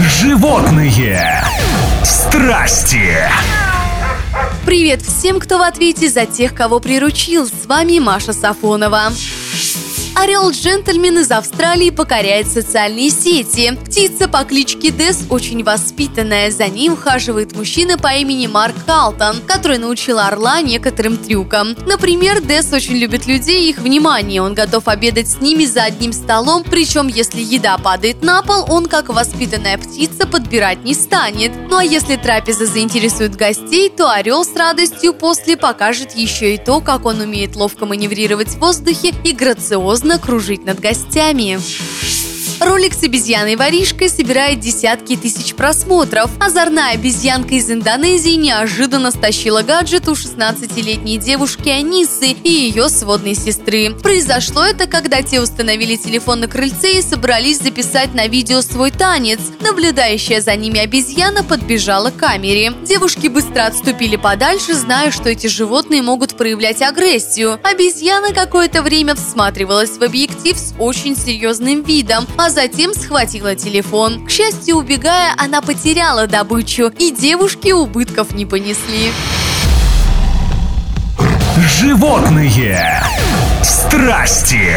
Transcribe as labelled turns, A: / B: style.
A: Животные страсти.
B: Привет всем, кто в ответе за тех, кого приручил. С вами Маша Сафонова. Орел-джентльмен из Австралии покоряет социальные сети. Птица по кличке Дес очень воспитанная. За ним ухаживает мужчина по имени Марк Калтон, который научил орла некоторым трюкам. Например, Дес очень любит людей и их внимание. Он готов обедать с ними за одним столом, причем если еда падает на пол, он, как воспитанная птица, подбирать не станет. Ну а если трапеза заинтересует гостей, то орел с радостью после покажет еще и то, как он умеет ловко маневрировать в воздухе и грациозно кружить над гостями. Ролик с обезьяной-воришкой собирает десятки тысяч просмотров. Озорная обезьянка из Индонезии неожиданно стащила гаджет у 16-летней девушки Анисы и ее сводной сестры. Произошло это, когда те установили телефон на крыльце и собрались записать на видео свой танец. Наблюдающая за ними обезьяна подбежала к камере. Девушки быстро отступили подальше, зная, что эти животные могут проявлять агрессию. Обезьяна какое-то время всматривалась в объектив с очень серьезным видом, а а затем схватила телефон. К счастью, убегая, она потеряла добычу, и девушки убытков не понесли.
A: Животные страсти.